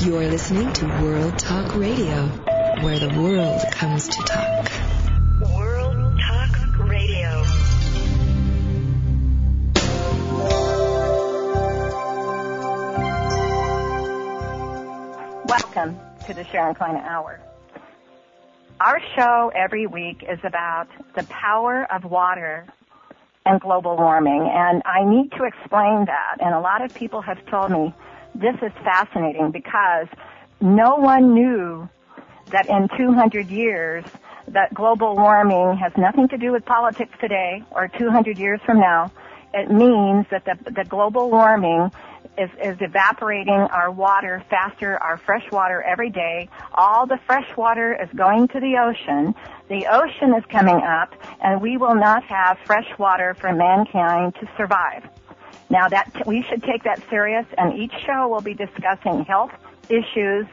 You're listening to World Talk Radio, where the world comes to talk. World Talk Radio. Welcome to the Sharon Klein Hour. Our show every week is about the power of water and global warming, and I need to explain that. And a lot of people have told me this is fascinating because no one knew that in 200 years that global warming has nothing to do with politics today or 200 years from now. It means that the, the global warming is, is evaporating our water faster, our fresh water every day. All the fresh water is going to the ocean. The ocean is coming up and we will not have fresh water for mankind to survive. Now that, we should take that serious and each show will be discussing health issues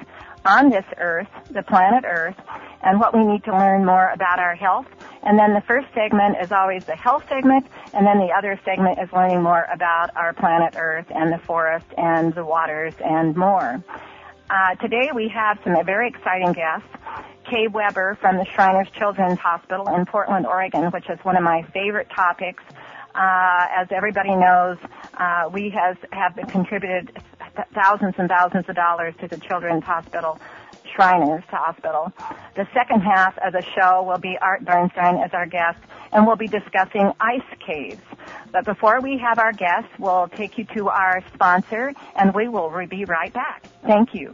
on this earth, the planet earth, and what we need to learn more about our health. And then the first segment is always the health segment, and then the other segment is learning more about our planet earth and the forest and the waters and more. Uh, today we have some very exciting guests. Kay Weber from the Shriners Children's Hospital in Portland, Oregon, which is one of my favorite topics. Uh, as everybody knows, uh, we has have contributed thousands and thousands of dollars to the Children's Hospital, Shriners Hospital. The second half of the show will be Art Bernstein as our guest, and we'll be discussing ice caves. But before we have our guests, we'll take you to our sponsor, and we will be right back. Thank you.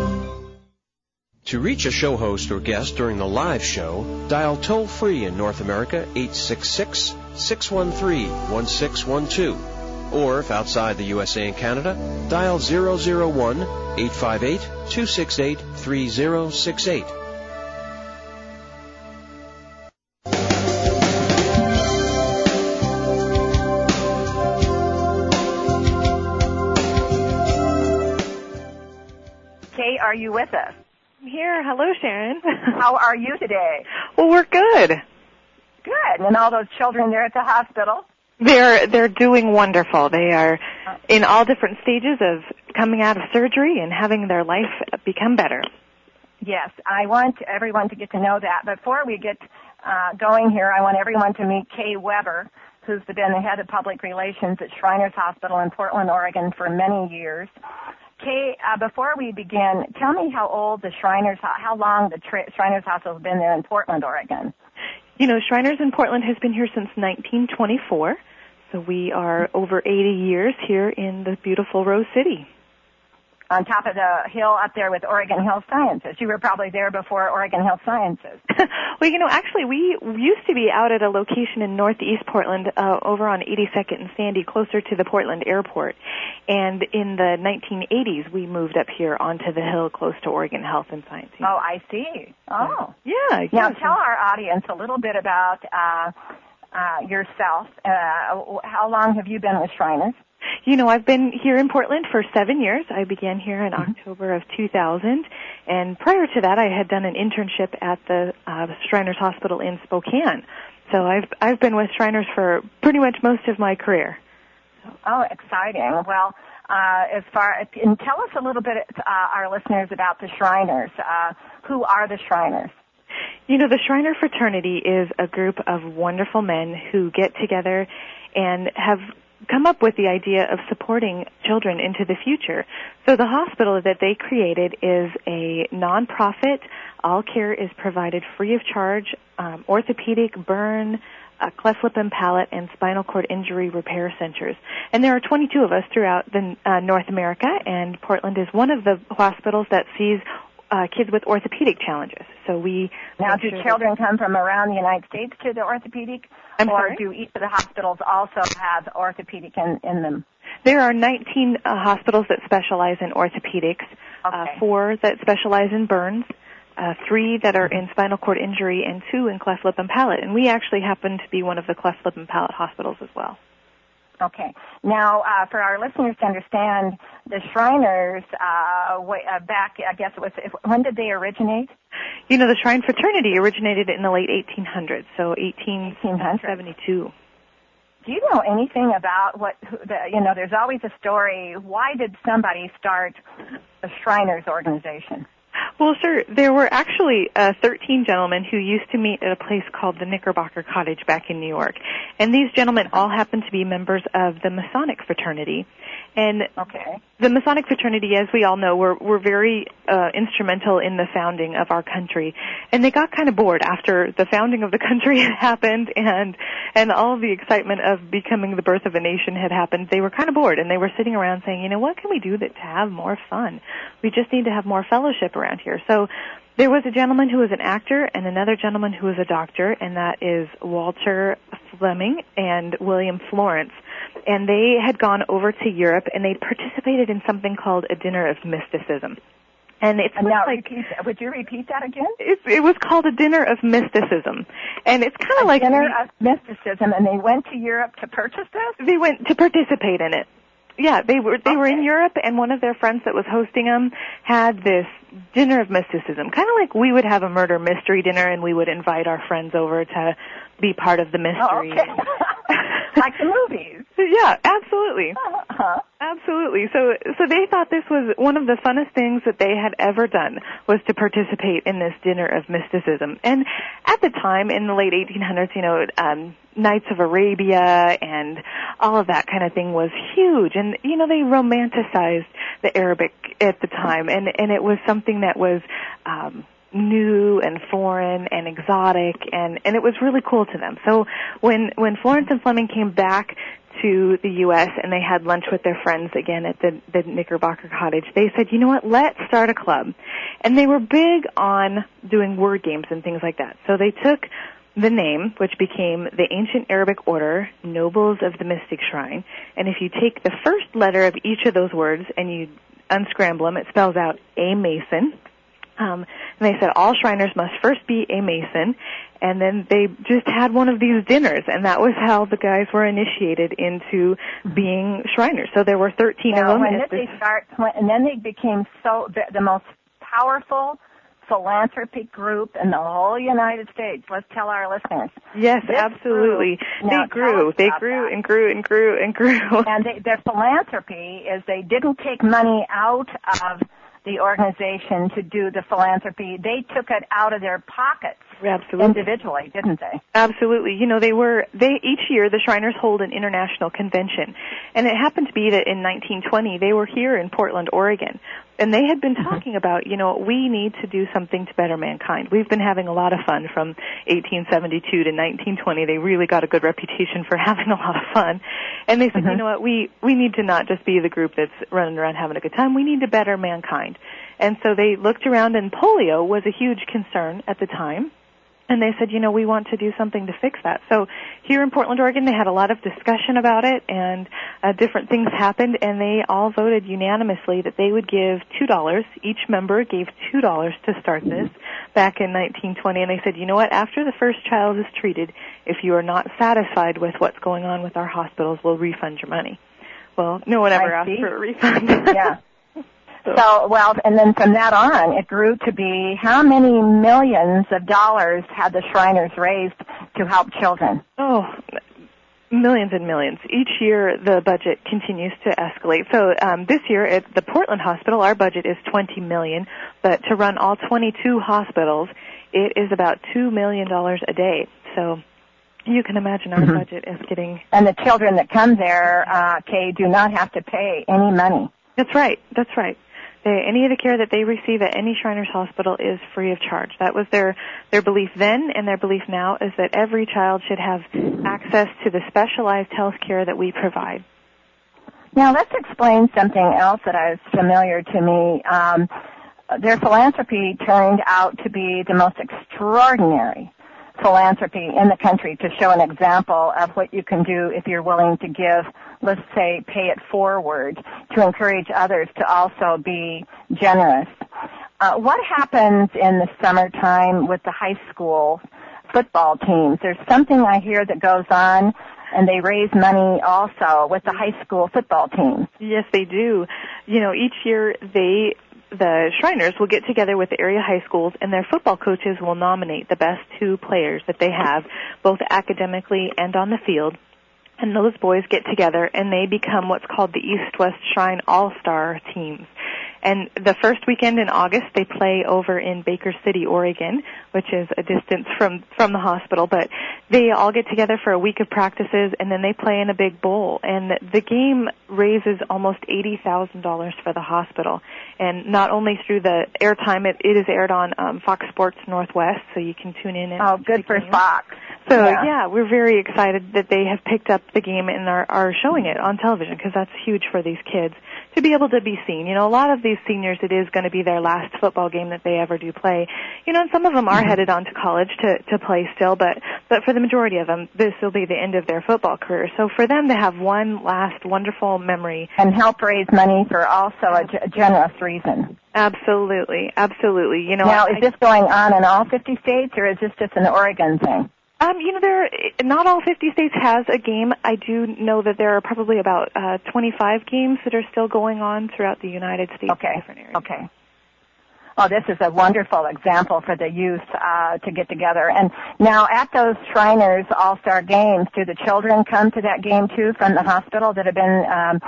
To reach a show host or guest during the live show, dial toll free in North America 866 613 1612. Or if outside the USA and Canada, dial 001 858 268 3068. Kay, are you with us? Here. Hello, Sharon. How are you today? well, we're good. Good. And all those children there at the hospital? They're they're doing wonderful. They are in all different stages of coming out of surgery and having their life become better. Yes, I want everyone to get to know that. Before we get uh, going here, I want everyone to meet Kay Weber, who's been the head of public relations at Shriners Hospital in Portland, Oregon for many years. Kay, uh, before we begin, tell me how old the Shriners, how long the Shriners Hospital has been there in Portland, Oregon. You know, Shriners in Portland has been here since 1924, so we are over 80 years here in the beautiful Rose City. On top of the hill up there with Oregon Health Sciences. You were probably there before Oregon Health Sciences. well, you know, actually, we used to be out at a location in northeast Portland, uh, over on 82nd and Sandy, closer to the Portland airport. And in the 1980s, we moved up here onto the hill close to Oregon Health and Science. Oh, I see. Oh. Yeah. Now, tell our audience a little bit about uh, uh, yourself. Uh, how long have you been with Shriners? You know, I've been here in Portland for seven years. I began here in Mm-hmm. October of 2000, and prior to that, I had done an internship at the uh, Shriners Hospital in Spokane. So I've I've been with Shriners for pretty much most of my career. Oh, exciting. Well, uh, as far and tell us a little bit, uh, our listeners, about the Shriners. Uh, who are the Shriners? You know, the Shriner fraternity is a group of wonderful men who get together and have come up with the idea of supporting children into the future. So the hospital that they created is a nonprofit. All care is provided free of charge. Um, orthopedic, burn, cleft lip and palate, and spinal cord injury repair centers. And there are 22 of us throughout the, uh, North America, and Portland is one of the hospitals that sees uh, kids with orthopedic challenges. So we Now, do sure children come from around the United States to the orthopedic? I'm or sorry? do each of the hospitals also have orthopedic in, in them? There are 19 uh, hospitals that specialize in orthopedics, uh, Okay. four that specialize in burns, uh, three that are in spinal cord injury, and two in cleft lip and palate. And we actually happen to be one of the cleft lip and palate hospitals as well. Okay. Now, uh, for our listeners to understand, the Shriners, uh, way, uh, back, I guess it was, when did they originate? You know, the Shrine Fraternity originated in the late 1800s, so 1872. Do you know anything about what, the, you know, there's always a story, why did somebody start the Shriners organization? Well, sir, there were actually uh, 13 gentlemen who used to meet at a place called the Knickerbocker Cottage back in New York. And these gentlemen all happened to be members of the Masonic fraternity. And Okay. the Masonic fraternity, as we all know, were, were very uh, instrumental in the founding of our country. And they got kind of bored after the founding of the country had happened and, and all the excitement of becoming the birth of a nation had happened. They were kind of bored and they were sitting around saying, you know, what can we do that to have more fun? We just need to have more fellowship around here. So there was a gentleman who was an actor and another gentleman who was a doctor, and that is Walter Fleming and William Florence. And they had gone over to Europe and they participated in something called a dinner of mysticism. And it's And now, like repeat, would you repeat that again? it, it was called a dinner of mysticism, and it's kind of like Dinner of mysticism, and they went to Europe to purchase this? they went to participate in it. Yeah, they were they were in Europe, and one of their friends that was hosting them had this dinner of mysticism, kind of like we would have a murder mystery dinner, and we would invite our friends over to be part of the Oh, mystery. okay. like the movies. yeah, absolutely. Uh-huh. Absolutely. So so they thought this was one of the funnest things that they had ever done was to participate in this dinner of mysticism. And at the time in the late 1800s, you know, um Knights of Arabia and all of that kind of thing was huge and you know they romanticized the Arabic at the time and and it was something that was um new and foreign and exotic and and it was really cool to them. So when when Florence and Fleming came back to the US and they had lunch with their friends again at the the Knickerbocker Cottage, they said, "You know what? Let's start a club." And they were big on doing word games and things like that. So they took the name, which became the Ancient Arabic Order, Nobles of the Mystic Shrine, and if you take the first letter of each of those words and you unscramble them, it spells out a Mason. Um, and they said all Shriners must first be a Mason, and then they just had one of these dinners, and that was how the guys were initiated into being Shriners. So there were 13 Now, of them. did this- they start? And then they became so the, the most powerful philanthropic group in the whole United States. Let's tell our listeners. yes, this absolutely. Now, they grew. They grew that. and grew and grew and grew. And they, their philanthropy is they didn't take money out of the organization to do the philanthropy. They took it out of their pockets Absolutely. individually, didn't they? Absolutely. You know, they were they each year the Shriners hold an international convention. And it happened to be that in 1920 they were here in Portland, Oregon. And they had been mm-hmm. talking about, you know, we need to do something to better mankind. We've been having a lot of fun from 1872 to 1920. They really got a good reputation for having a lot of fun. And they said, you mm-hmm. know what, we we need to not just be the group that's running around having a good time. We need to better mankind. And so they looked around and polio was a huge concern at the time. And they said, you know, we want to do something to fix that. So here in Portland, Oregon, they had a lot of discussion about it and uh, different things happened and they all voted unanimously that they would give $2. Each member gave $2 to start this back in 1920 and they said, you know what, after the first child is treated, if you are not satisfied with what's going on with our hospitals, we'll refund your money. Well, no one ever I asked see. for a refund. Yeah. So, well, and then from that on, it grew to be how many millions of dollars had the Shriners raised to help children? Oh, millions and millions. Each year, the budget continues to escalate. So um, this year at the Portland Hospital, our budget is 20 million, but to run all 22 hospitals, it is about two million dollars a day. So you can imagine our Mhm. budget is getting. And the children that come there, uh, Kay, do not have to pay any money. That's right. That's right. They, any of the care that they receive at any Shriners Hospital is free of charge. That was their their belief then, and their belief now is that every child should have access to the specialized health care that we provide. Now let's explain something else that is familiar to me. Um, their philanthropy turned out to be the most extraordinary philanthropy in the country to show an example of what you can do if you're willing to give, let's say, pay it forward to encourage others to also be generous. Uh, what happens in the summertime with the high school football teams? There's something I hear that goes on and they raise money also with the high school football teams. Yes, they do. You know, each year they the Shriners will get together with the area high schools and their football coaches will nominate the best two players that they have, both academically and on the field. And those boys get together and they become what's called the East West Shrine All-Star teams. And the first weekend in August, they play over in Baker City, Oregon, which is a distance from from the hospital. But they all get together for a week of practices, and then they play in a big bowl. And the game raises almost eighty thousand dollars for the hospital. And not only through the airtime, it, it is aired on um, Fox Sports Northwest, so you can tune in. And oh, good for game. Fox. So yeah. yeah. we're very excited that they have picked up the game and are, are showing it on television because that's huge for these kids to be able to be seen. You know, a lot of these seniors, it is going to be their last football game that they ever do play. You know, and some of them are Mm-hmm. headed on to college to to play still, but but for the majority of them, this will be the end of their football career. So for them to have one last wonderful memory, and help raise money for also a, g- a generous reason. absolutely, absolutely. You know, Now, I- is this going on in all 50 states, or is this just an Oregon thing? Um, you know, there not all 50 states has a game. I do know that there are probably about uh, 25 games that are still going on throughout the United States. Okay. different areas. Okay. Oh, this is a wonderful example for the youth uh, to get together. And now, at those Shriners All-Star Games, do the children come to that game too from the hospital that have been um,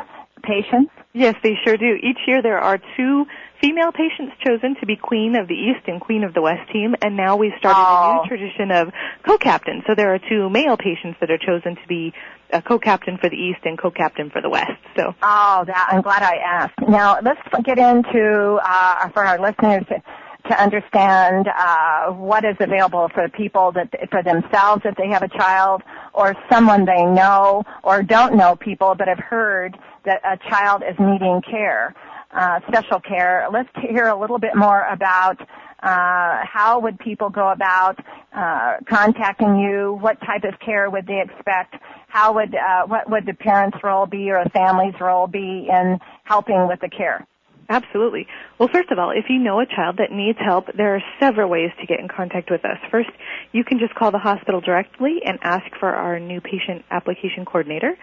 patients? Yes, they sure do. Each year there are two female patients chosen to be Queen of the East and Queen of the West team, and now we've started a Oh. new tradition of co-captain. So there are two male patients that are chosen to be a co-captain for the East and co-captain for the West. So Oh, that I'm glad I asked. Now let's get into uh, for our listeners to, to understand uh, what is available for people that for themselves if they have a child or someone they know or don't know people but have heard that a child is needing care, uh, special care. Let's hear a little bit more about. Uh, how would people go about uh, contacting you? What type of care would they expect? How would uh, what would the parents' role be or a family's role be in helping with the care? Absolutely. Well, first of all, if you know a child that needs help, there are several ways to get in contact with us. First, you can just call the hospital directly and ask for our new patient application coordinator.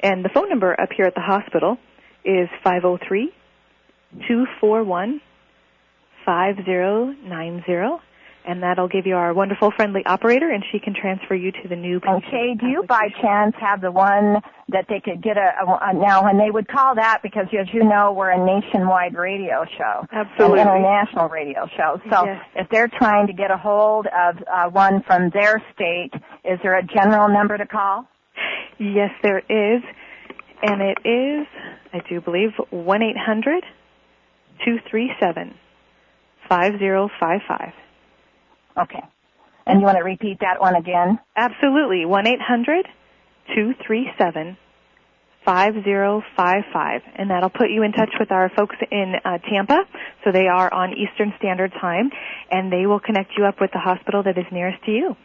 And the phone number up here at the hospital is 503 241 5090. And that'll give you our wonderful friendly operator, and she can transfer you to the new patient. Okay, do you by chance have the one that they could get a, a, a now when they would call that because as you know we're a nationwide radio show, Absolutely. an international radio show. So Yes. if they're trying to get a hold of uh, one from their state, is there a general number to call? Yes, there is. And it is, I do believe, 1 800 237 5055. Okay, and you want to repeat that one again? Absolutely. 1 800 237 5055. And that'll put you in touch with our folks in uh, Tampa. So they are on Eastern Standard Time. And they will connect you up with the hospital that is nearest to you.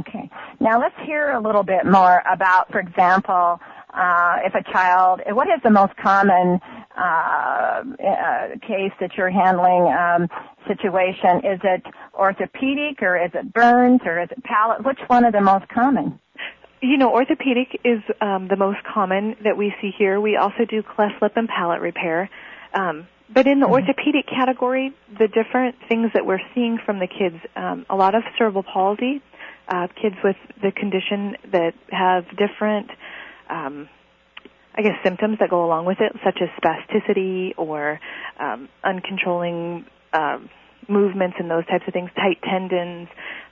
Okay. Now let's hear a little bit more about, for example, uh, if a child, what is the most common uh, uh, case that you're handling um, situation? Is it orthopedic or is it burns or is it palate? Which one are the most common? You know, orthopedic is um, the most common that we see here. We also do cleft lip and palate repair. Um, but in the orthopedic category, the different things that we're seeing from the kids, um, a lot of cerebral palsy, uh, kids with the condition that have different, um, I guess, symptoms that go along with it, such as spasticity or um, uncontrolling um, movements and those types of things, tight tendons,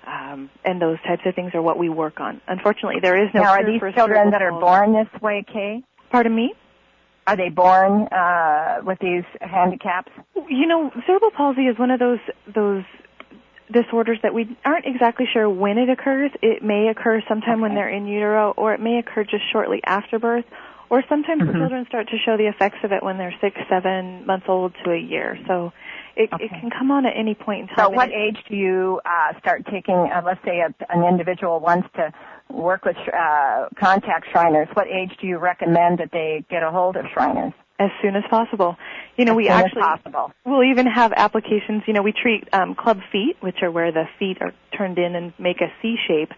um, and those types of things are what we work on. Unfortunately, there is no now, are these children that are born this way, Kay? Pardon me? Are they born uh, with these handicaps? You know, cerebral palsy is one of those those disorders that we aren't exactly sure when it occurs. It may occur sometime when they're in utero, or it may occur just shortly after birth, or sometimes the Mhm. children start to show the effects of it when they're six, seven months old to a year. So it, Okay. it can come on at any point in time. So, what age do you uh, start taking? Uh, let's say a, an individual wants to work with uh, contact Shriners. What age do you recommend that they get a hold of Shriners? As soon as possible. You know, as we actually possible. We'll even have applications, you know, we treat um, club feet, which are where the feet are turned in and make a C shape.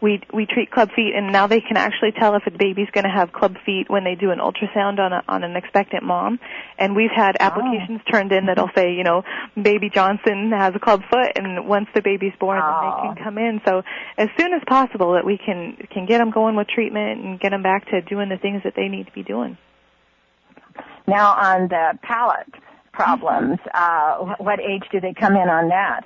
We we treat club feet and now they can actually tell if a baby's going to have club feet when they do an ultrasound on a, on an expectant mom. And we've had applications turned in that'll say, you know, baby Johnson has a club foot and once the baby's born Oh. they can come in. So as soon as possible that we can can get them going with treatment and get them back to doing the things that they need to be doing. Now, on the palate problems, uh, what age do they come in on that?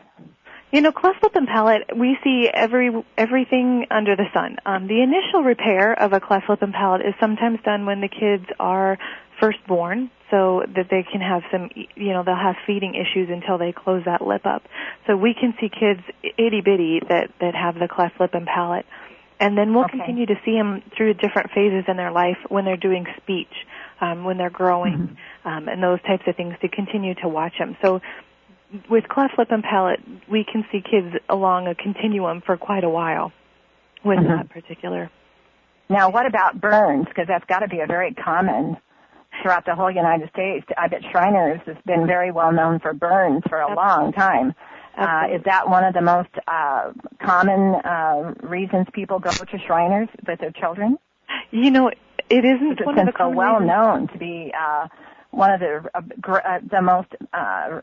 You know, cleft lip and palate, we see every everything under the sun. Um, the initial repair of a cleft lip and palate is sometimes done when the kids are first born, so that they can have some, you know, they'll have feeding issues until they close that lip up. So we can see kids itty bitty that that have the cleft lip and palate, and then we'll Okay. continue to see them through different phases in their life when they're doing speech, um, when they're growing, um, and those types of things to continue to watch them. So with cleft lip and palate, we can see kids along a continuum for quite a while with Mhm. that particular. Now, what about burns? Because that's got to be a very common throughout the whole United States. I bet Shriners has been very well known for burns for a Ab- long time. Uh, is that one of the most uh, common uh, reasons people go to Shriners with their children? You know, it isn't It's one been so well reasons- known to be uh, one of the uh, gr- uh, the most uh,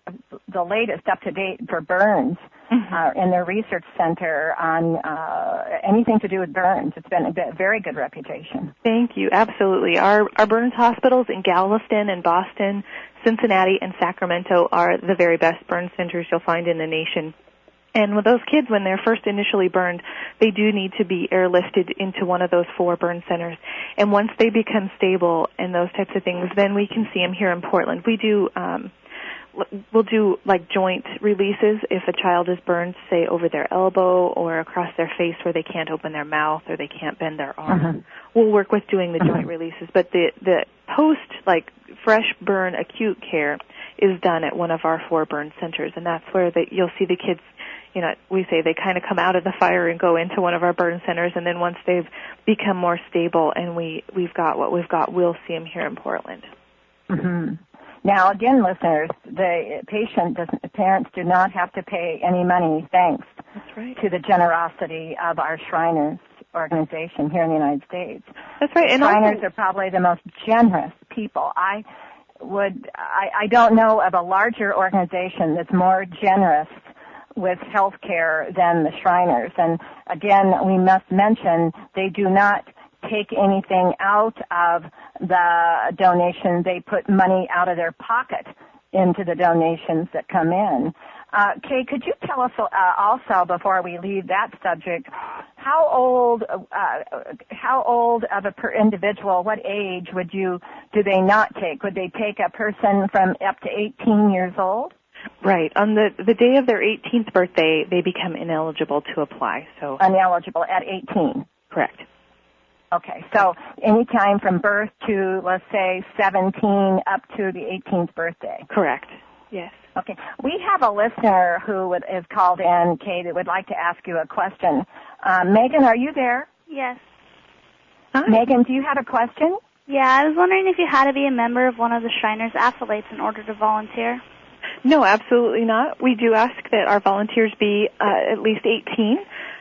the latest up to date for burns Mhm. uh, in their research center on uh, anything to do with burns. It's been a very good reputation. Thank you. Absolutely. Our our burns hospitals in Galveston and Boston, Cincinnati and Sacramento are the very best burn centers you'll find in the nation. And with those kids, when they're first initially burned, they do need to be airlifted into one of those four burn centers. And once they become stable and those types of things, then we can see them here in Portland. We do, um, we'll do like joint releases if a child is burned, say over their elbow or across their face where they can't open their mouth or they can't bend their arm. Mhm. We'll work with doing the Mhm. joint releases, but the the post like fresh burn acute care is done at one of our four burn centers, and that's where the, you'll see the kids. You know, we say they kind of come out of the fire and go into one of our burn centers, and then once they've become more stable and we we've got what we've got, we'll see them here in Portland. hmm Now, again, listeners, the patient doesn't, the parents do not have to pay any money, thanks right. to the generosity of our Shriners organization here in the United States. That's right. And Shriners also, are probably the most generous people. I would, I, I don't know of a larger organization that's more generous with health care than the Shriners. And again, we must mention they do not take anything out of the donation. They put money out of their pocket into the donations that come in. Uh, Kay, could you tell us uh, also before we leave that subject, how old, uh, how old of a per individual, what age would you, do they not take? Would they take a person from up to 18 years old? Right on the the day of their 18th birthday, they become ineligible to apply. So ineligible at 18. correct. Okay, so anytime from birth to, let's say, 17 up to the 18th birthday. Correct. Yes. Okay, we have a listener who would, is called in, Kate, that would like to ask you a question. Um, Megan, are you there? Yes. Hi. Megan, do you have a question? Yeah, I was wondering if you had to be a member of one of the Shriners Affiliates in order to volunteer. No, absolutely not. We do ask that our volunteers be uh, at least 18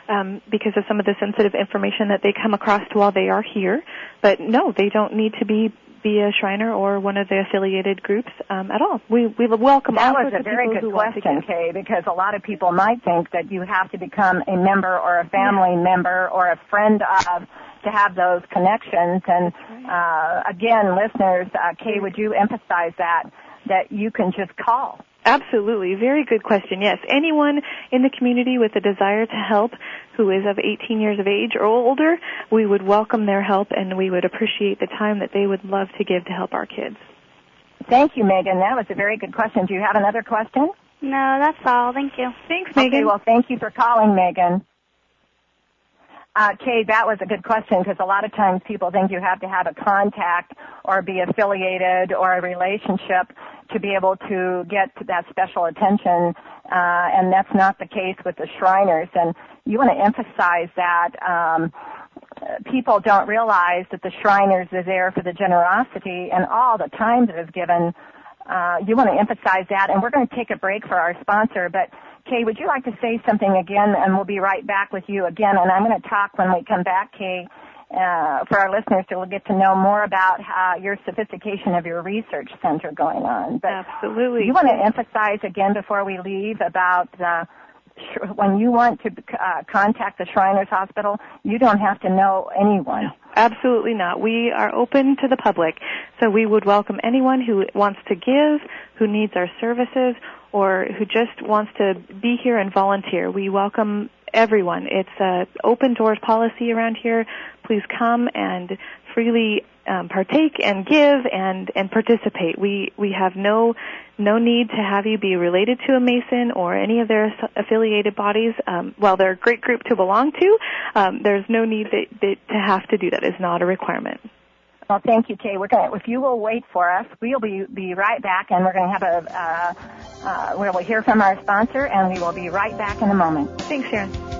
um, because of some of the sensitive information that they come across while they are here. But no, they don't need to be be a Shriner or one of the affiliated groups um, at all. We we welcome That all was a very good who want to question. Kay, because a lot of people might think that you have to become a member or a family member or a friend of to have those connections. And uh, again, listeners, uh, Kay, would you emphasize that that you can just call? Absolutely. Very good question. Yes. Anyone in the community with a desire to help who is of 18 years of age or older, we would welcome their help and we would appreciate the time that they would love to give to help our kids. Thank you, Megan. That was a very good question. Do you have another question? No, that's all. Thank you. Thanks, Megan. Okay, well, thank you for calling, Megan. Uh, Kay, that was a good question because a lot of times people think you have to have a contact or be affiliated or a relationship to be able to get to that special attention, uh, and that's not the case with the Shriners. And you want to emphasize that. Um, people don't realize that the Shriners is there for the generosity and all the time that is given. Uh, you want to emphasize that, and we're going to take a break for our sponsor. But Kay, would you like to say something again, and we'll be right back with you again. And I'm going to talk when we come back, Kay, uh, for our listeners to get to know more about how your sophistication of your research center going on. But Absolutely. You want to emphasize again before we leave about uh, when you want to uh, contact the Shriners Hospital, you don't have to know anyone. Absolutely not. We are open to the public, so we would welcome anyone who wants to give, who needs our services, or who just wants to be here and volunteer. We welcome everyone. It's an open doors policy around here. Please come and freely um, partake and give and and participate. We we have no no need to have you be related to a Mason or any of their affiliated bodies. Um, while they're a great group to belong to, um, there's no need that, that to have to do that. It's not a requirement. Well, thank you, Kay. We're going. If you will wait for us, we'll be be right back, and we're going to have a. Uh, uh, we'll hear from our sponsor, and we will be right back in a moment. Thanks, Sharon.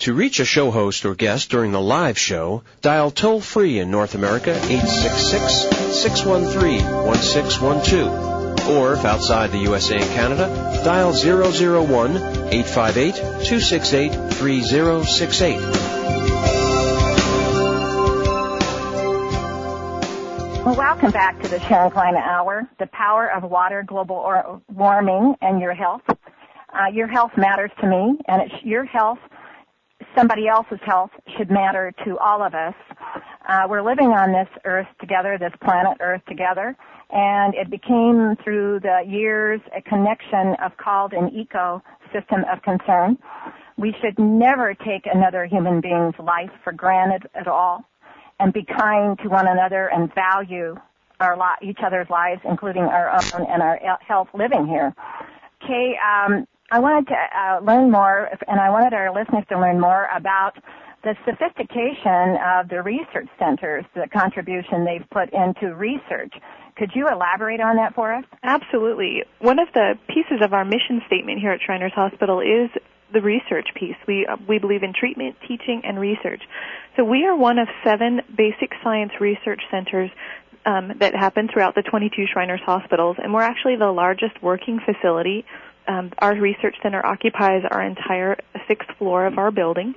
To reach a show host or guest during the live show, dial toll free in North America 866-613-1612. Or if outside the USA and Canada, dial 001-858-268-3068. Well, welcome back to the Sharon Klein Hour, the power of water, global warming, and your health. Uh, your health matters to me, and it's your health, somebody else's health, should matter to all of us. Uh, we're living on this earth together, this planet Earth together, and it became through the years a connection of called an ecosystem of concern. We should never take another human being's life for granted at all and be kind to one another and value our each other's lives, including our own and our health living here. Kay, um, I wanted to uh, learn more, and I wanted our listeners to learn more about the sophistication of the research centers, the contribution they've put into research. Could you elaborate on that for us? Absolutely. One of the pieces of our mission statement here at Shriners Hospital is the research piece. We uh, we believe in treatment, teaching, and research. So we are one of seven basic science research centers um, that happen throughout the 22 Shriners hospitals, and we're actually the largest working facility. Um, our research center occupies our entire sixth floor of our building,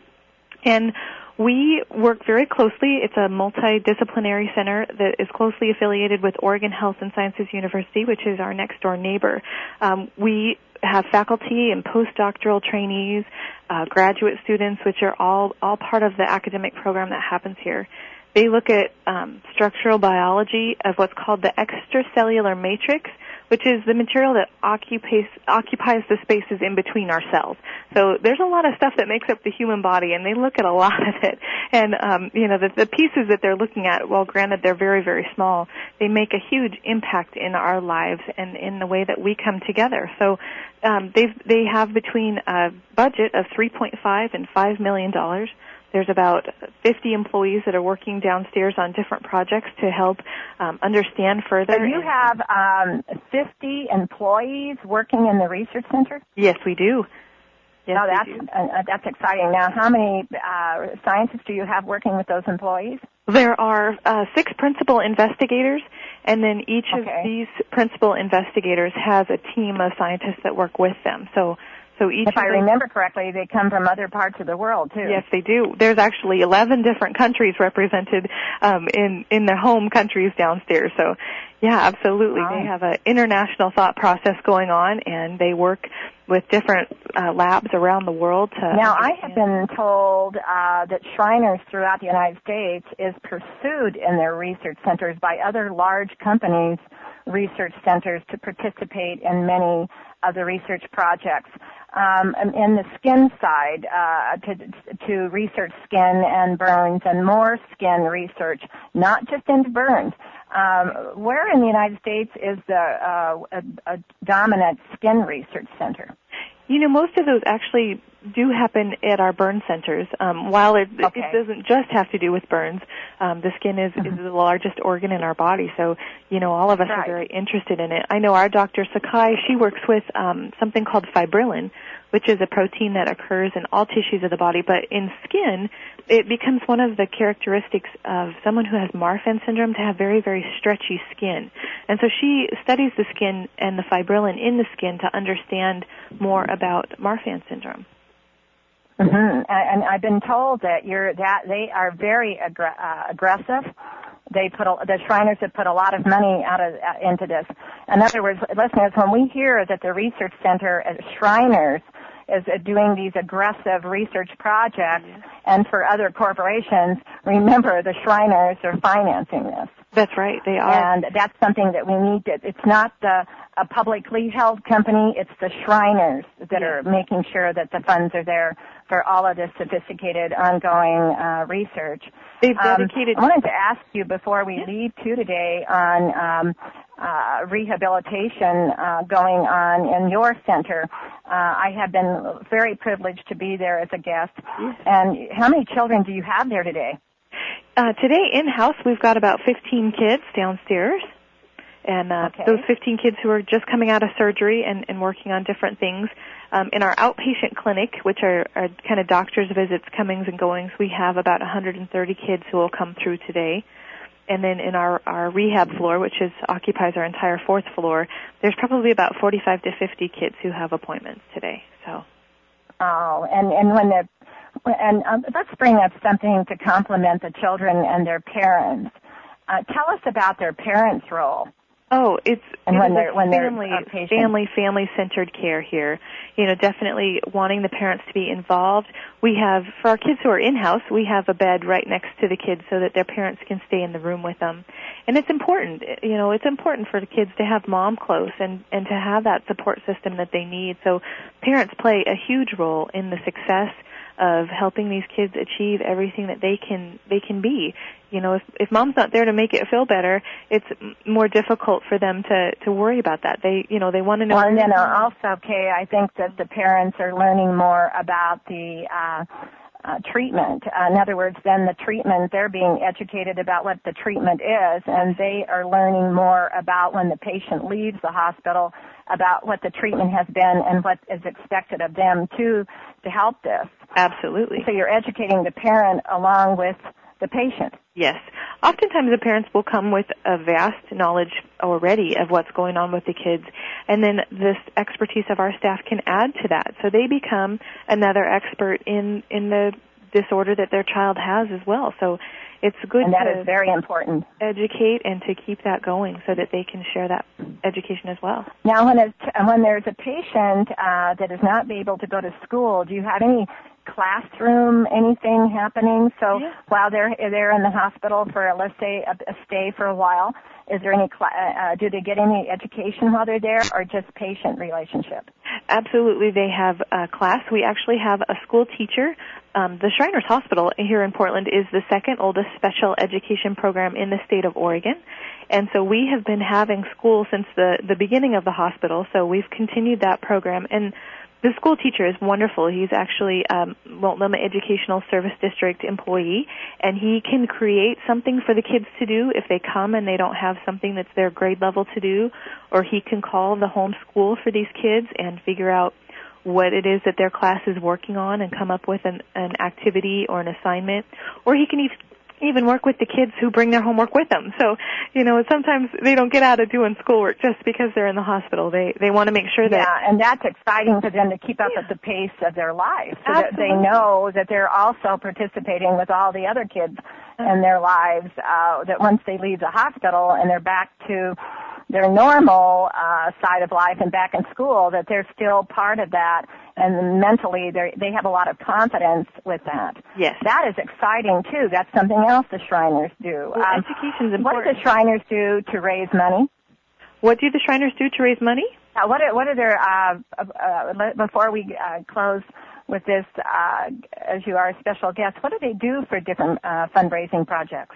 and we work very closely. It's a multidisciplinary center that is closely affiliated with Oregon Health and Sciences University, which is our next door neighbor. Um, we have faculty and postdoctoral trainees, uh, graduate students, which are all all part of the academic program that happens here. They look at um, structural biology of what's called the extracellular matrix, which is the material that occupies occupies the spaces in between our cells. So there's a lot of stuff that makes up the human body, and they look at a lot of it. And um, you know, the, the pieces that they're looking at, well, granted they're very very small, they make a huge impact in our lives and in the way that we come together. So um, they they have between a budget of 3.5 and 5 million dollars. There's about 50 employees that are working downstairs on different projects to help um, understand further. So you have um, 50 employees working in the research center? Yes, we do. Yes, oh, that's uh, that's exciting. Now, how many uh, scientists do you have working with those employees? There are uh, six principal investigators, and then each Okay. of these principal investigators has a team of scientists that work with them. So So each if I remember correctly, they come from other parts of the world too. Yes, they do. There's actually 11 different countries represented um, in in the home countries downstairs. So, yeah, absolutely, wow. they have an international thought process going on, and they work with different uh, labs around the world to. Now, understand. I have been told uh, that Shriners throughout the United States is pursued in their research centers by other large companies, research centers, to participate in many of the research projects um, in the skin side uh, to, to research skin and burns and more skin research, not just into burns. Um, where in the United States is the uh, a, a dominant skin research center? You know, most of those actually do happen at our burn centers. Um, while it, okay. it doesn't just have to do with burns, um, the skin is, mm-hmm. is the largest organ in our body. So, you know, all of us right. are very interested in it. I know our doctor Sakai, she works with um, something called fibrillin, which is a protein that occurs in all tissues of the body. But in skin, it becomes one of the characteristics of someone who has Marfan syndrome to have very, very stretchy skin. And so she studies the skin and the fibrillin in the skin to understand more about Marfan syndrome. Mm-hmm. And I've been told that you're that they are very aggr- uh, aggressive. They put a, the Shriners have put a lot of money out of uh, into this. In other words, listeners, when we hear that the research center at Shriners is doing these aggressive research projects, and for other corporations, remember the Shriners are financing this. That's right, they are. And that's something that we need to, it's not the, a publicly held company, it's the Shriners that are making sure that the funds are there for all of this sophisticated ongoing uh, research. They've dedicated. Um, I wanted to ask you before we leave too today on um, uh, rehabilitation uh, going on in your center. Uh, I have been very privileged to be there as a guest. And how many children do you have there today? Uh, today in house we've got about 15 kids downstairs, and uh, okay. those 15 kids who are just coming out of surgery and, and working on different things. Um, in our outpatient clinic, which are, are kind of doctor's visits, comings and goings, we have about 130 kids who will come through today. And then in our, our rehab floor, which is occupies our entire fourth floor, there's probably about 45 to 50 kids who have appointments today. So. Oh, and and when the and um, let's bring up something to complement the children and their parents. Uh, tell us about their parents' role. Oh, it's and when they're when family, um, they're family, family centered care here. You know, definitely wanting the parents to be involved. We have for our kids who are in house, we have a bed right next to the kids so that their parents can stay in the room with them. And it's important, you know, it's important for the kids to have mom close and and to have that support system that they need. So parents play a huge role in the success of helping these kids achieve everything that they can they can be. You know, if if mom's not there to make it feel better, it's more difficult for them to to worry about that. They you know they want to know. Well, and then also, Kay, I think that the parents are learning more about the. Uh, uh, treatment. Uh, in other words, then the treatment, they're being educated about what the treatment is, and they are learning more about when the patient leaves the hospital about what the treatment has been and what is expected of them to to help this. Absolutely. So you're educating the parent along with the patient. Yes. Oftentimes the parents will come with a vast knowledge already of what's going on with the kids, and then this expertise of our staff can add to that. So they become another expert in in the disorder that their child has as well. So it's good and that to is very important. educate and to keep that going so that they can share that education as well. Now, when when there's a patient uh, that is not able to go to school, do you have any classroom anything happening? So Yeah. while they're they're in the hospital for let's say a, a stay for a while, is there any cla- uh, do they get any education while they're there, or just patient relationship? Absolutely, they have a class. We actually have a school teacher. Um, the Shriners Hospital here in Portland is the second oldest special education program in the state of Oregon. And so we have been having school since the, the beginning of the hospital, so we've continued that program. And the school teacher is wonderful. He's actually um, Multnomah Educational Service District employee, and he can create something for the kids to do if they come and they don't have something that's their grade level to do, or he can call the home school for these kids and figure out what it is that their class is working on and come up with an, an activity or an assignment, or he can even work with the kids who bring their homework with them. So, you know, sometimes they don't get out of doing schoolwork just because they're in the hospital. They they want to make sure that Yeah, and that's exciting for them to keep up at the pace of their life so that they know that they're also participating with all the other kids in their lives uh that once they leave the hospital and they're back to their normal uh side of life and back in school that they're still part of that and mentally they they have a lot of confidence with that. yes, That is exciting too. That's something else the Shriners do. well, Um, education's what do the Shriners do to raise money? what do the Shriners do to raise money? Uh, what are what are their uh, uh, uh, before we uh, close with this? Uh, as you are a special guest, what do they do for different uh, fundraising projects?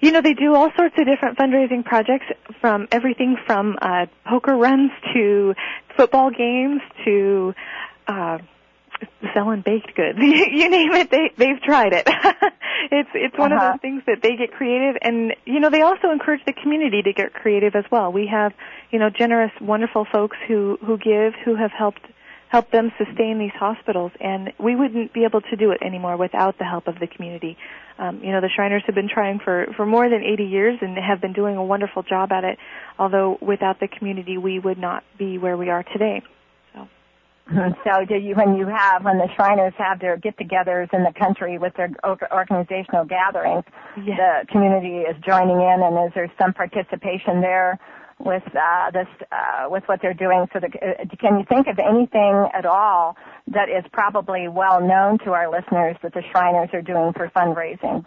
You know, they do all sorts of different fundraising projects from everything from uh, poker runs to football games to uh, selling baked goods. you, name it, they they've tried it. it's it's one Uh-huh. of those things that they get creative, and you know they also encourage the community to get creative as well. We have you know generous, wonderful folks who who give, who have helped help them sustain these hospitals, and we wouldn't be able to do it anymore without the help of the community. Um, you know, the Shriners have been trying for for more than 80 years and have been doing a wonderful job at it. Although without the community, we would not be where we are today. So, do you when you have when the Shriners have their get-togethers in the country with their organizational gatherings, Yes. the community is joining in, and is there some participation there with uh, this uh, with what they're doing? So, that, uh, can you think of anything at all that is probably well known to our listeners that the Shriners are doing for fundraising?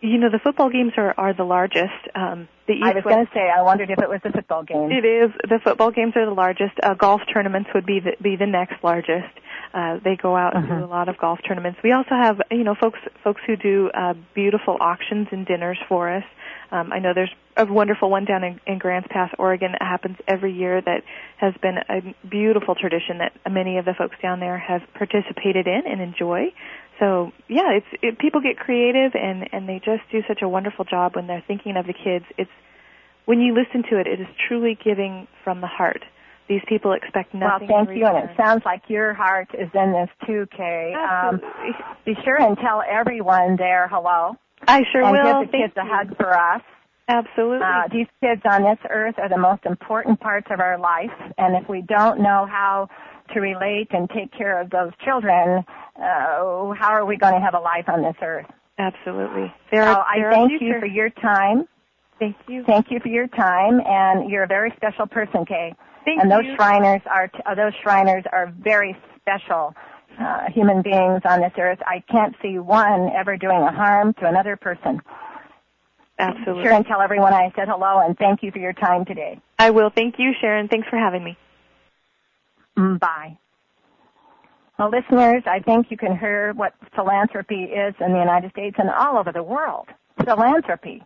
You know, the football games are are the largest. Um, the I was going to say I wondered if it was the football game. It is. The football games are the largest. Uh, golf tournaments would be the, be the next largest. Uh, they go out and do Mhm. a lot of golf tournaments. We also have, you know, folks folks who do uh, beautiful auctions and dinners for us. Um, I know there's a wonderful one down in, in Grants Pass, Oregon, that happens every year. That has been a beautiful tradition that many of the folks down there have participated in and enjoy. So yeah, it's it, people get creative and and they just do such a wonderful job when they're thinking of the kids. It's when you listen to it, it is truly giving from the heart. These people expect nothing. Well, thank you, and it sounds like your heart is in this too, Kay. Um, be sure and tell everyone there hello, I sure and will. give the Thank kids a you. hug for us. Absolutely. Uh, these kids on this earth are the most important parts of our life, and if we don't know how to relate and take care of those children, uh, how are we going to have a life on this earth? Absolutely. They're, So I thank you for your time. Thank you. Thank you for your time, and you're a very special person, Kay. Thank you. and those you. Shriners are uh, those Shriners are very special uh, human beings on this earth. I can't see one ever doing a harm to another person. Absolutely. And tell everyone I said hello and thank you for your time today. I will. Thank you, Sharon. Thanks for having me. Mm, Bye. Well, listeners, I think you can hear what philanthropy is in the United States and all over the world. Philanthropy,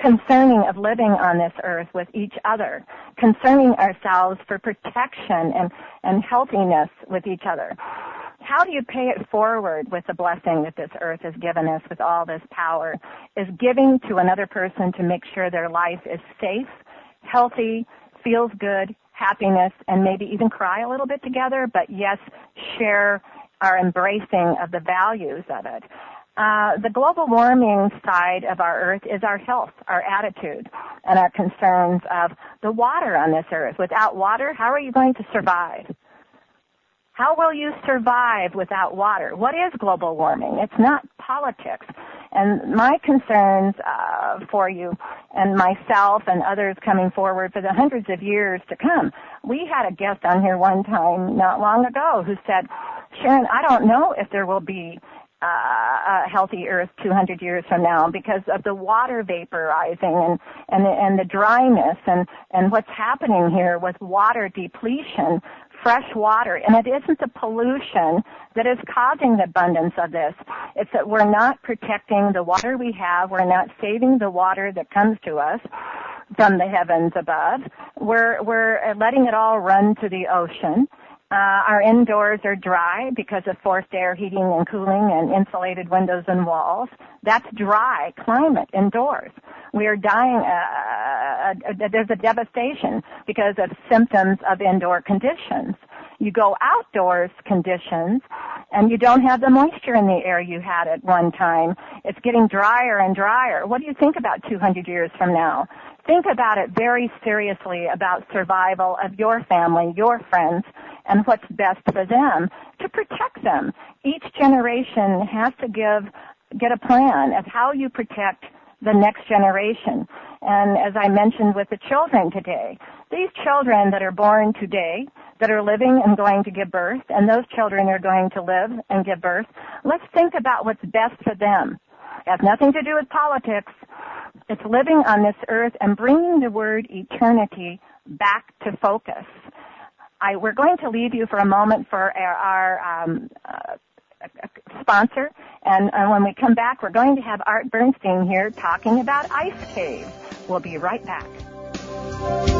concerning of living on this earth with each other, concerning ourselves for protection and, and healthiness with each other. How do you pay it forward with the blessing that this earth has given us with all this power? Is giving to another person to make sure their life is safe, healthy, feels good, happiness, and maybe even cry a little bit together, but yes, share our embracing of the values of it. Uh, the global warming side of our earth is our health, our attitude, and our concerns of the water on this earth. Without water, how are you going to survive? How will you survive without water? What is global warming? It's not politics. And my concerns uh, for you and myself and others coming forward for the hundreds of years to come. We had a guest on here one time not long ago who said, Sharon, I don't know if there will be uh, a healthy earth 200 years from now because of the water vaporizing and and the, and the dryness. And and what's happening here with water depletion fresh water and it isn't the pollution that is causing the abundance of this. It's that we're not protecting the water we have. We're not saving the water that comes to us from the heavens above. We're we're letting it all run to the ocean uh, our indoors are dry because of forced air heating and cooling and insulated windows and walls. That's dry climate indoors. We are dying, uh, uh, there's a devastation because of symptoms of indoor conditions. You go outdoors conditions and you don't have the moisture in the air you had at one time. It's getting drier and drier. What do you think about 200 years from now? Think about it very seriously about survival of your family, your friends, and what's best for them to protect them. Each generation has to give, get a plan of how you protect the next generation. And as I mentioned with the children today, these children that are born today, that are living and going to give birth, and those children are going to live and give birth, let's think about what's best for them. It has nothing to do with politics. It's living on this earth and bringing the word eternity back to focus. I, we're going to leave you for a moment for our, our um, uh, sponsor, and, when we come back, we're going to have Art Bernstein here talking about ice caves. We'll be right back.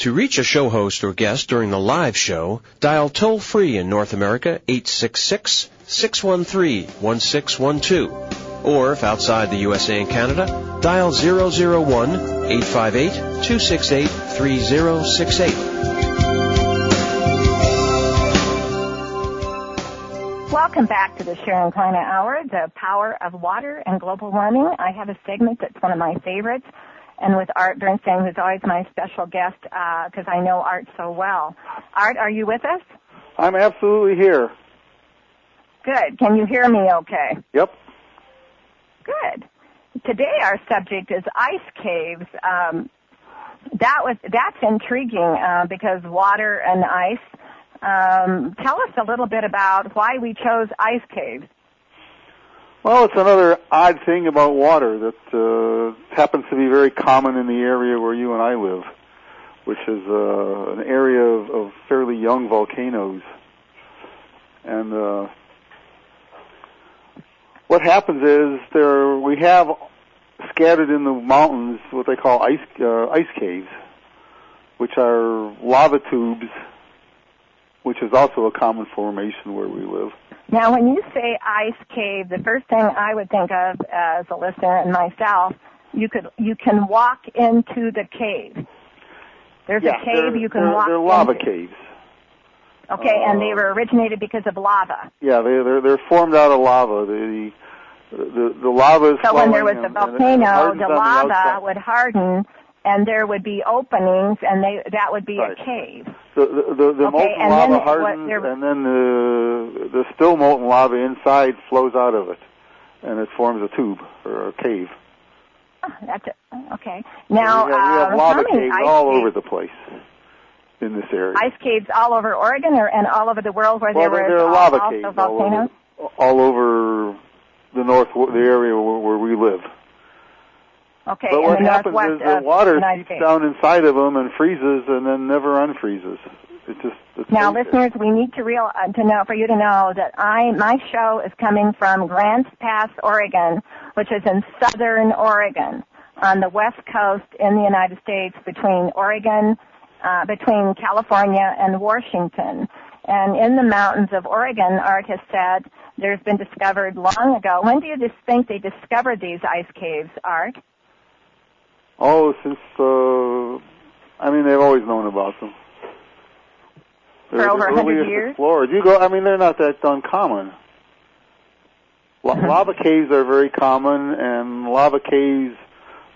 To reach a show host or guest during the live show, dial toll free in North America 866 613 1612. Or if outside the USA and Canada, dial 001 858 268 3068. Welcome back to the Sharon Kleyne Hour, the power of water and global warming. I have a segment that's one of my favorites, and with Art Bernstein, who's always my special guest, because I know Art so well. Art, are you with us? I'm absolutely here. Good. Can you hear me okay? Yep. Good. Today our subject is ice caves. Um, that was that's intriguing uh, because water and ice. Um, tell us a little bit about why we chose ice caves. Well, it's another odd thing about water that uh, happens to be very common in the area where you and I live, which is uh, an area of, of fairly young volcanoes. And uh, what happens is there we have scattered in the mountains what they call ice uh, ice caves, which are lava tubes, which is also a common formation where we live. Now, when you say ice cave, the first thing I would think of as a listener and myself, you could you can walk into the cave. There's yeah, a cave you can they're, walk they're lava into. caves. Okay, and they Uh, were originated because of lava. Yeah, they they're, they're formed out of lava. The the the lava is So when there was a and- it volcano, the lava outside. would harden, and there would be openings, and they that would be Right. a cave. The the, the, the Okay, molten and lava then what hardens, there- and then the the still molten lava inside flows out of it, and it forms a tube or a cave. Oh, that's it. Okay. Now, we have, we have um, lava caves all caves, over the place in this area. ice caves all over Oregon, or and all over the world where well, there there, were are lava caves all volcanoes. over, all over the north, the area where, where we live. Okay, but what the happens is the water seeps down inside of them and freezes, and then never unfreezes. It just it Now, listeners, we need to real uh, to know for you to know that I my show is coming from Grants Pass, Oregon, which is in southern Oregon, on the west coast in the United States, between Oregon, uh, between California and Washington. And in the mountains of Oregon, Art has said there's been discovered long ago. When do you just think they discovered these ice caves, Art? Oh, since uh, I mean, they've always known about them. For They're over the 100 years? Explorers. You go. I mean, they're not that uncommon. Lava caves are very common, and lava caves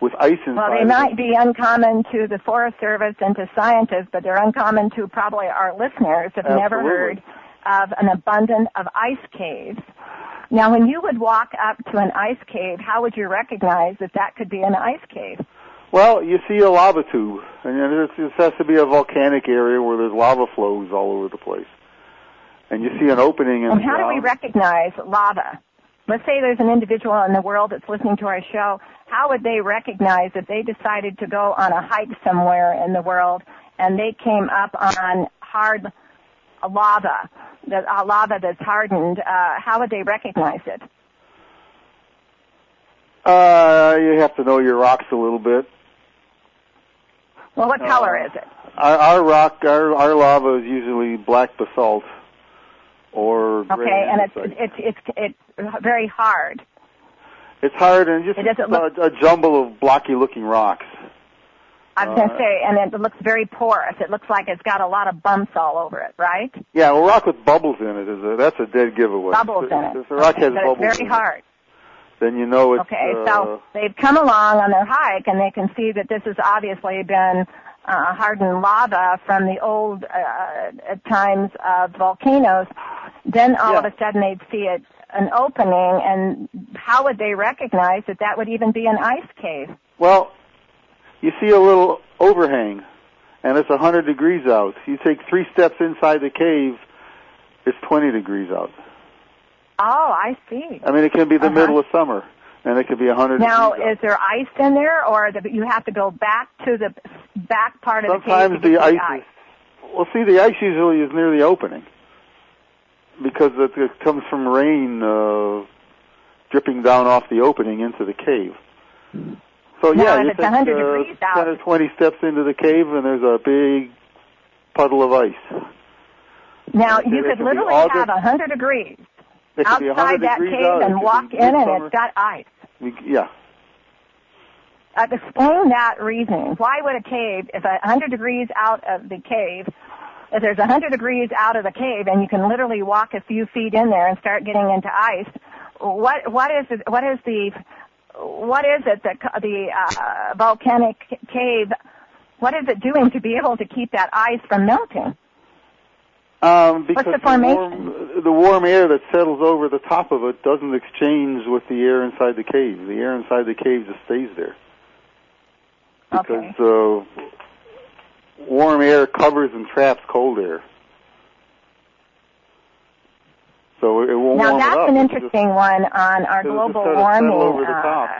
with ice inside. Well, they might be uncommon to the Forest Service and to scientists, but they're uncommon to probably our listeners have never heard of an abundance of ice caves. Now, when you would walk up to an ice cave, how would you recognize that that could be an ice cave? Well, you see a lava tube, and it has to be a volcanic area where there's lava flows all over the place. And you see an opening in how do we recognize lava? let's say there's an individual in the world that's listening to our show, how would they recognize if they decided to go on a hike somewhere in the world and they came up on hard lava, the uh, lava that's hardened, uh, how would they recognize it? Uh, you have to know your rocks a little bit. Well, what color is it? Our, our rock, our, our lava is usually black basalt or Okay, and it's it's it's it's very hard. It's hard and just It look- a, a jumble of blocky-looking rocks. I was going Uh, to say, and it looks very porous. It looks like it's got a lot of bumps all over it, right? Yeah, well, rock with bubbles in it is a that's a dead giveaway. Bubbles in it. If the rock Okay, has bubbles, it's very hard. it, then you know it's Okay, uh, so they've come along on their hike and they can see that this has obviously been uh, hardened lava from the old uh, times of volcanoes. Then all of a sudden they'd see it an opening, and how would they recognize that that would even be an ice cave? Well, you see a little overhang, and it's 100 degrees out. You take three steps inside the cave, it's 20 degrees out. Oh, I see. I mean, it can be the Uh-huh. middle of summer, and it could be 100 Now, is there ice in there, or the, you have to go back to the back part of the cave Sometimes the ice is, well, see, the ice usually is near the opening because it, it comes from rain uh, dripping down off the opening into the cave. So yeah, you it's take 100 uh, degrees out- 10 or 20 steps into the cave, and there's a big puddle of ice. Now, you it could could literally August. have 100 degrees It could be 100 outside that degrees cave out. And walk in and it's got ice. We- Yeah. Uh, explain that reasoning. Why would a cave, if a 100 degrees out of the cave, if there's 100 degrees out of the cave and you can literally walk a few feet in there and start getting into ice, what what is it, what is the what is it that the uh, volcanic cave what is it doing to be able to keep that ice from melting? Um, because the formation? warm, the warm air that settles over the top of it doesn't exchange with the air inside the cave. The air inside the cave just stays there. Because Okay. uh, warm air covers and traps cold air. So it won't Now warm that's it up. an It'll just- interesting one on our global warming. over the uh, top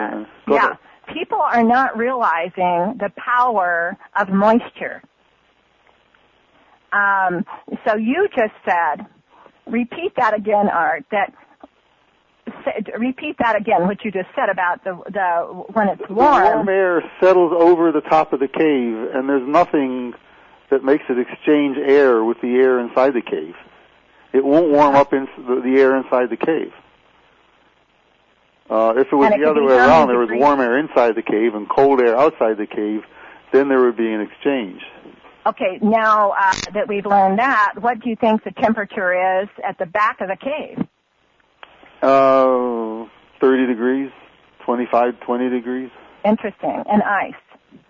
go yeah, ahead. people are not realizing the power of moisture. Um, so you just said, repeat that again, Art. That repeat that again. What you just said about the the when it's warm, The warm air settles over the top of the cave, and there's nothing that makes it exchange air with the air inside the cave. It won't warm up in the, the air inside the cave. Uh, if it was it the other way around, many there was warm air inside the cave and cold air outside the cave, then there would be an exchange. Okay, now uh, that we've learned that, what do you think the temperature is at the back of the cave? Uh, 30 degrees, 25, 20 degrees. Interesting. And ice.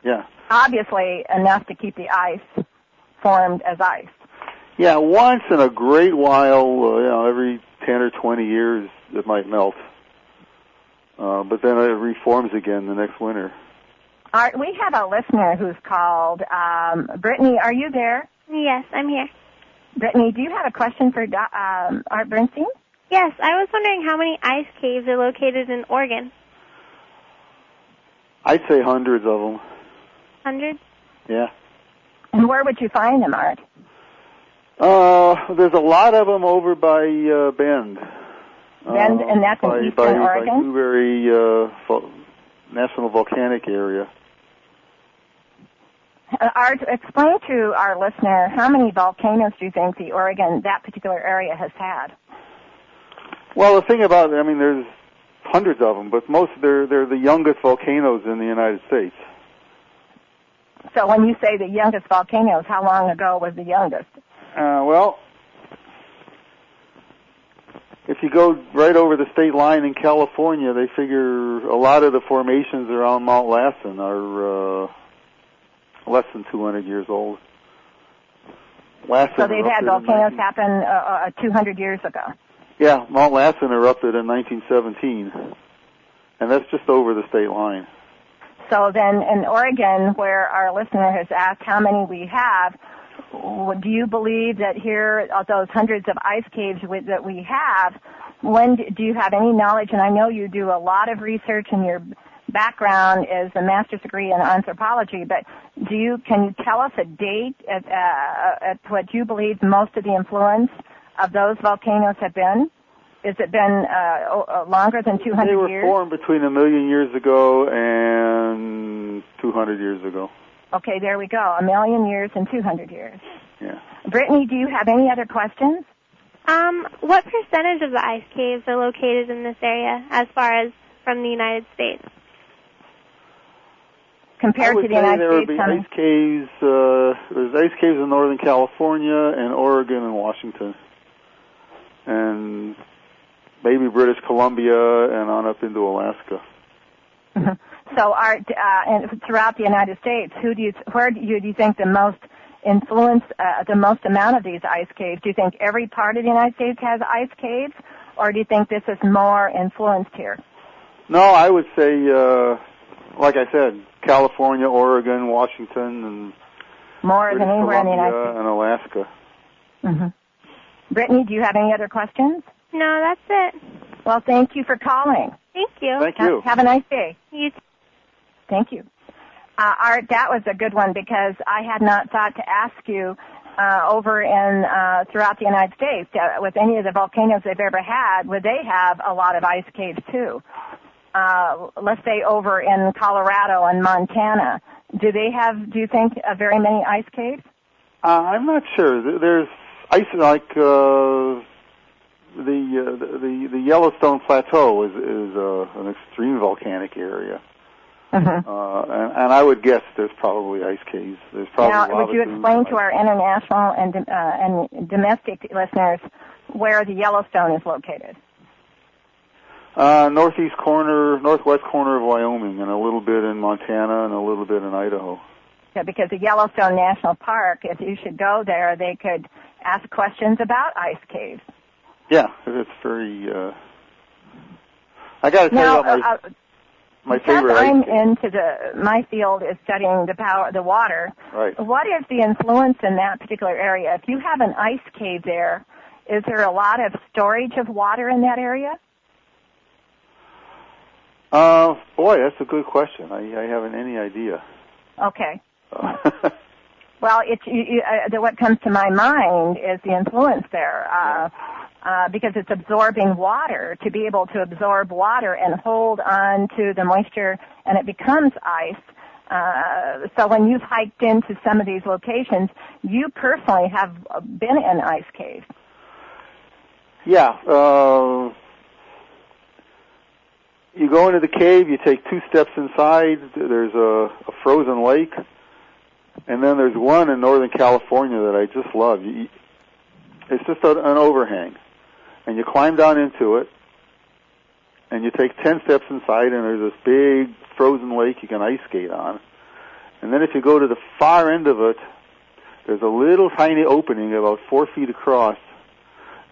Yeah. Obviously enough to keep the ice formed as ice. Yeah, once in a great while, uh, you know, every 10 or 20 years, it might melt. Uh, but then it reforms again the next winter. Art, we have a listener who's called. Um, Brittany, are you there? Yes, I'm here. Brittany, do you have a question for um, Art Bernstein? Yes, I was wondering how many ice caves are located in Oregon. I'd say hundreds of them. Hundreds? Yeah. And where would you find them, Art? Uh, there's a lot of them over by uh, Bend. Bend, Uh, and that's in by, eastern by, Oregon? By Newberry uh, National Volcanic Area. Art, explain to our listener how many volcanoes do you think the Oregon, that particular area has had? Well, the thing about it, I mean, there's hundreds of them, but most they're they're the youngest volcanoes in the United States. So when you say the youngest volcanoes, how long ago was the youngest? Uh, well, if you go right over the state line in California, they figure a lot of the formations around Mount Lassen are uh, less than 200 years old. So they've had volcanoes 19 happen uh, uh, 200 years ago. Yeah, Mount Lassen erupted in 1917, and that's just over the state line. So then in Oregon, where our listener has asked how many we have, do you believe that here, those hundreds of ice caves with, that we have, when do, do you have any knowledge? And I know you do a lot of research, and your background is a master's degree in anthropology. But do you can you tell us a date at, uh, at what you believe most of the influence of those volcanoes have been? Has it been uh, uh, longer than 200 years? They were years? formed between a million years ago and 200 years ago. Okay, there we go. A million years and 200 years. Yeah. Brittany, do you have any other questions? Um, what percentage of the ice caves are located in this area as far as from the United States? Compared to the United there States, would be ice caves. Uh, there's ice caves in Northern California and Oregon and Washington, and maybe British Columbia and on up into Alaska. So, are uh, and throughout the United States, who do you where do you, do you think the most influence, uh, the most amount of these ice caves? Do you think every part of the United States has ice caves, or do you think this is more influenced here? No, I would say, uh, like I said, California, Oregon, Washington, and More British than anywhere in the United Columbia and Alaska. States. hmm Brittany, do you have any other questions? No, that's it. Well, thank you for calling. Thank you. Thank Ha- you. Have a nice day. You too. Thank you. Uh, Art, that was a good one because I had not thought to ask you uh, over in uh, throughout the United States uh, with any of the volcanoes they've ever had, would they have a lot of ice caves too? Uh, let's say over in Colorado and Montana, do they have? Do you think uh, very many ice caves? Uh, I'm not sure. There's ice like uh, the, uh, the the Yellowstone Plateau is is uh, an extreme volcanic area, Mm-hmm. uh, and, and I would guess there's probably ice caves. There's probably Now, would you explain to our international and uh, and domestic listeners where the Yellowstone is located? Uh, northeast corner, northwest corner of Wyoming, and a little bit in Montana, and a little bit in Idaho. Yeah, because the Yellowstone National Park, if you should go there, they could ask questions about ice caves. Yeah, it's very. Uh, I got to tell Now, you about my, uh, my because favorite I'm cave. into the my field is studying the power, the water. Right. What is the influence in that particular area? If you have an ice cave there, is there a lot of storage of water in that area? Uh, boy, that's a good question. I, I haven't any idea. Okay. Uh, Well, it's you, you, uh, the, what comes to my mind is the influence there, uh, uh, because it's absorbing water to be able to absorb water and hold on to the moisture, and it becomes ice. Uh, so when you've hiked into some of these locations, you personally have been in ice caves. yeah. Uh, you go into the cave. You take two steps inside. There's a, a frozen lake, and then there's one in Northern California that I just love. You, it's just an overhang, and you climb down into it, and you take ten steps inside, and there's this big frozen lake you can ice skate on. And then if you go to the far end of it, there's a little tiny opening about four feet across,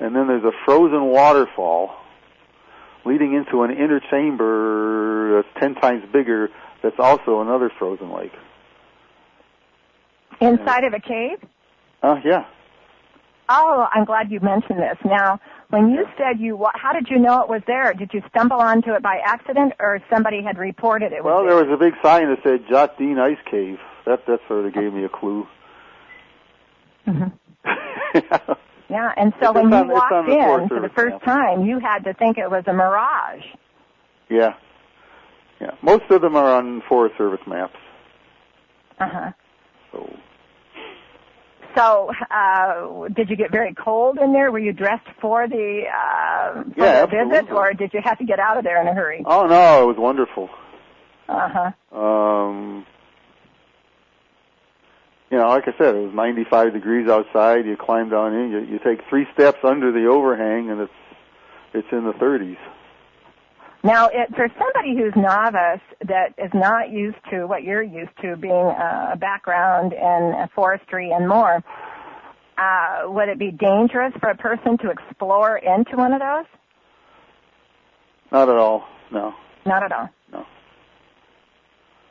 and then there's a frozen waterfall leading into an inner chamber that's ten times bigger. That's also another frozen lake. Inside of a cave? Uh, yeah. Oh, I'm glad you mentioned this. Now, when you said you, how did you know it was there? Did you stumble onto it by accident, or somebody had reported it? was Well, there? there was a big sign that said Jot Dean Ice Cave. That that sort of gave me a clue. Mhm. Yeah, and so It's when on- you walked in for the first time, you had to think it was a mirage. yeah. Yeah. Most of them are on Forest Service maps. Uh huh. So So, uh, did you get very cold in there? Were you dressed for the uh, for Yeah, the visit, or did you have to get out of there in a hurry? Oh no, it was wonderful. Uh huh. Um, you know, like I said, it was 95 degrees outside. You climb down in, you, you take three steps under the overhang, and it's it's in the 30s. Now, it, for somebody who's novice that is not used to what you're used to, being a background in forestry and more, uh, would it be dangerous for a person to explore into one of those? Not at all. No. Not at all.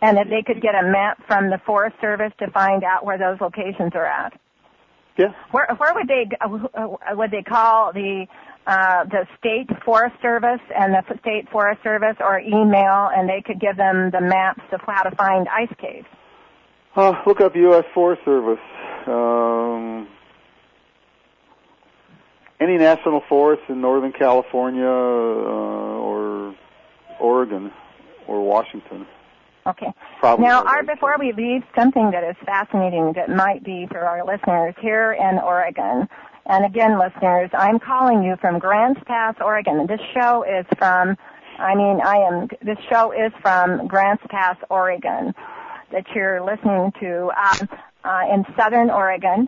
And if they could get a map from the Forest Service to find out where those locations are at. Yeah. Where where would they uh, would they call the uh, the state forest service and the state forest service or email and they could give them the maps of how to find ice caves? Uh, look up U.S. Forest Service. Um, any national forest in Northern California uh, or Oregon or Washington. Okay. Probably now, Art, before we leave, something that is fascinating that might be for our listeners here in Oregon. And again, listeners, I'm calling you from Grants Pass, Oregon. This show is from, I mean, I am, this show is from Grants Pass, Oregon that you're listening to um, uh, in southern Oregon.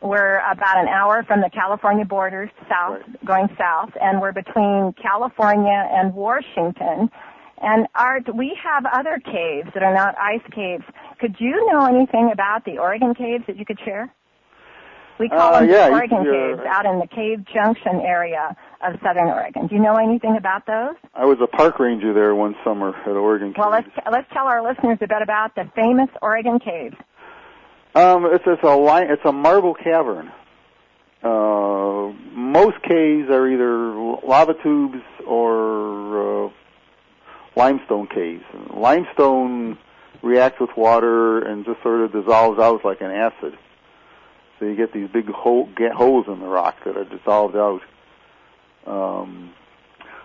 We're about an hour from the California border south, going south, and we're between California and Washington. And Art, we have other caves that are not ice caves. Could you know anything about the Oregon caves that you could share? We call Uh, them yeah, the Oregon you're- caves out in the Cave Junction area of southern Oregon. Do you know anything about those? I was a park ranger there one summer at Oregon. Well, Caves. let's let's tell our listeners a bit about the famous Oregon caves. Um, it's, it's a line, it's a marble cavern. Uh, most caves are either lava tubes or uh, limestone caves. Limestone reacts with water and just sort of dissolves out like an acid. So you get these big hole, get holes in the rock that are dissolved out. Um,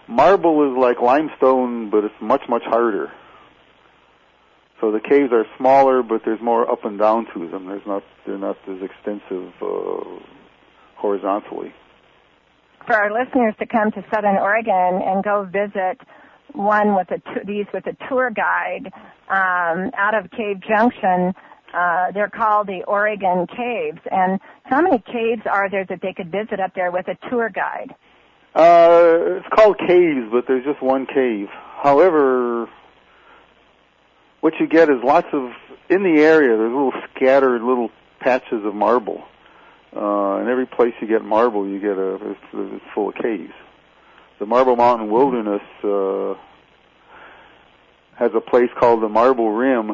marble is like limestone, but it's much much harder. So the caves are smaller, but there's more up and down to them. There's not they're not as extensive uh, horizontally. For our listeners to come to Southern Oregon and go visit one with a these with a tour guide um, out of Cave Junction. Uh, they're called the Oregon Caves. And how many caves are there that they could visit up there with a tour guide? Uh, it's called caves, but there's just one cave. However, what you get is lots of in the area. There's little scattered little patches of marble. Uh, and every place you get marble, you get a it's, it's full of caves. The Marble Mountain Wilderness uh, has a place called the Marble Rim,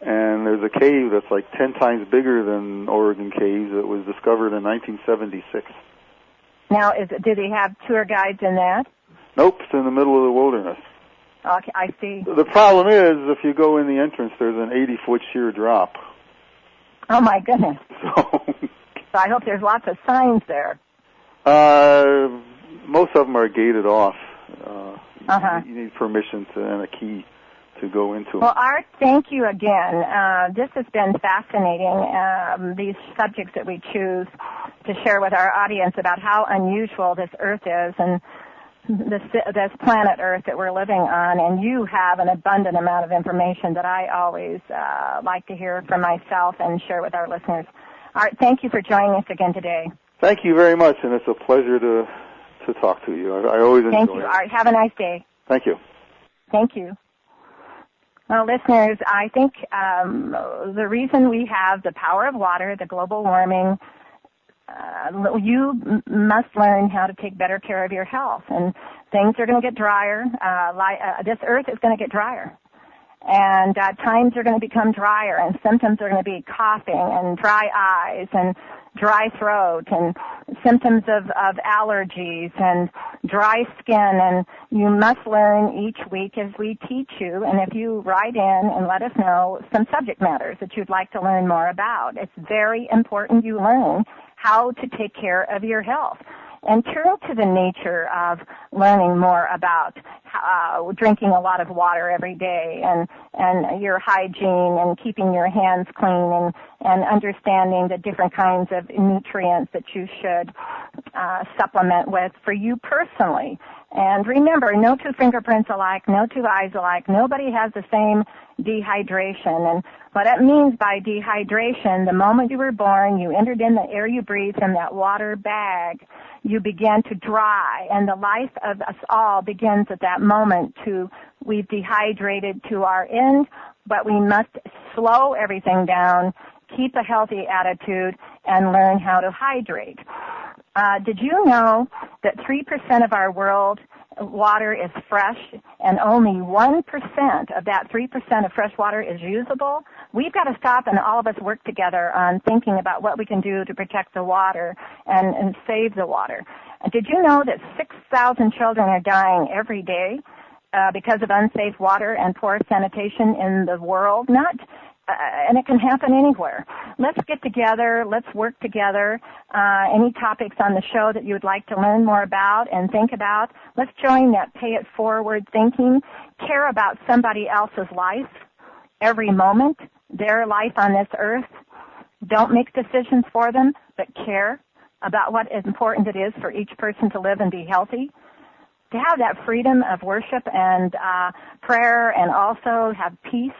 and there's a cave that's like ten times bigger than Oregon Caves that was discovered in 1976. Now, is do they have tour guides in that? Nope, it's in the middle of the wilderness. Okay, I see. The problem is, if you go in the entrance, there's an 80 foot sheer drop. Oh my goodness. So, So I hope there's lots of signs there. uh, most of them are gated off. Uh, Uh-huh. You need permission to, and a key to go into them. Well, Art, thank you again. Uh, this has been fascinating. Um, these subjects that we choose to share with our audience about how unusual this Earth is and this this planet Earth that we're living on. And you have an abundant amount of information that I always uh, like to hear from myself and share with our listeners. Art, thank you for joining us again today. Thank you very much, and it's a pleasure to to talk to you. I, I always Thank enjoy you, it. Art. Have a nice day. Thank you. Thank you. Well, listeners, I think um, the reason we have the power of water, the global warming, uh, you m- must learn how to take better care of your health. And things are going to get drier. Uh, li- uh, this earth is going to get drier. And uh, times are going to become drier, and symptoms are going to be coughing and dry eyes and dry throat and symptoms of, of allergies and dry skin. And you must learn each week as we teach you. And if you write in and let us know some subject matters that you'd like to learn more about, it's very important you learn how to take care of your health. And turn to the nature of learning more about uh, drinking a lot of water every day and, and your hygiene and keeping your hands clean and, and understanding the different kinds of nutrients that you should uh, supplement with for you personally. And remember, no two fingerprints alike, no two eyes alike. Nobody has the same dehydration. And what it means by dehydration, the moment you were born, you entered in the air you breathe from that water bag. You began to dry, and the life of us all begins at that moment. To we've dehydrated to our end, but we must slow everything down, keep a healthy attitude, and learn how to hydrate. Uh, did you know that 3% of our world water is fresh and only 1% of that 3% of fresh water is usable? we've got to stop and all of us work together on thinking about what we can do to protect the water and, and save the water. Did you know that 6,000 children are dying every day uh, because of unsafe water and poor sanitation in the world? Not uh, and it can happen anywhere. Let's get together. Let's work together. Uh, any topics on the show that you would like to learn more about and think about, let's join that pay it forward thinking. Care about somebody else's life every moment, their life on this earth. Don't make decisions for them, but care about what important it is for each person to live and be healthy. To have that freedom of worship and uh, prayer and also have peace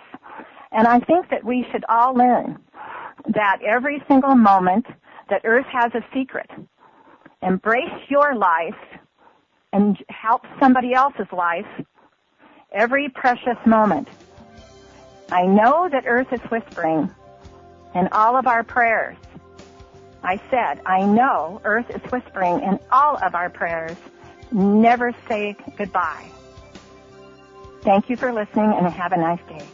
and I think that we should all learn that every single moment that earth has a secret. Embrace your life and help somebody else's life every precious moment. I know that earth is whispering in all of our prayers. I said, I know earth is whispering in all of our prayers. Never say goodbye. Thank you for listening and have a nice day.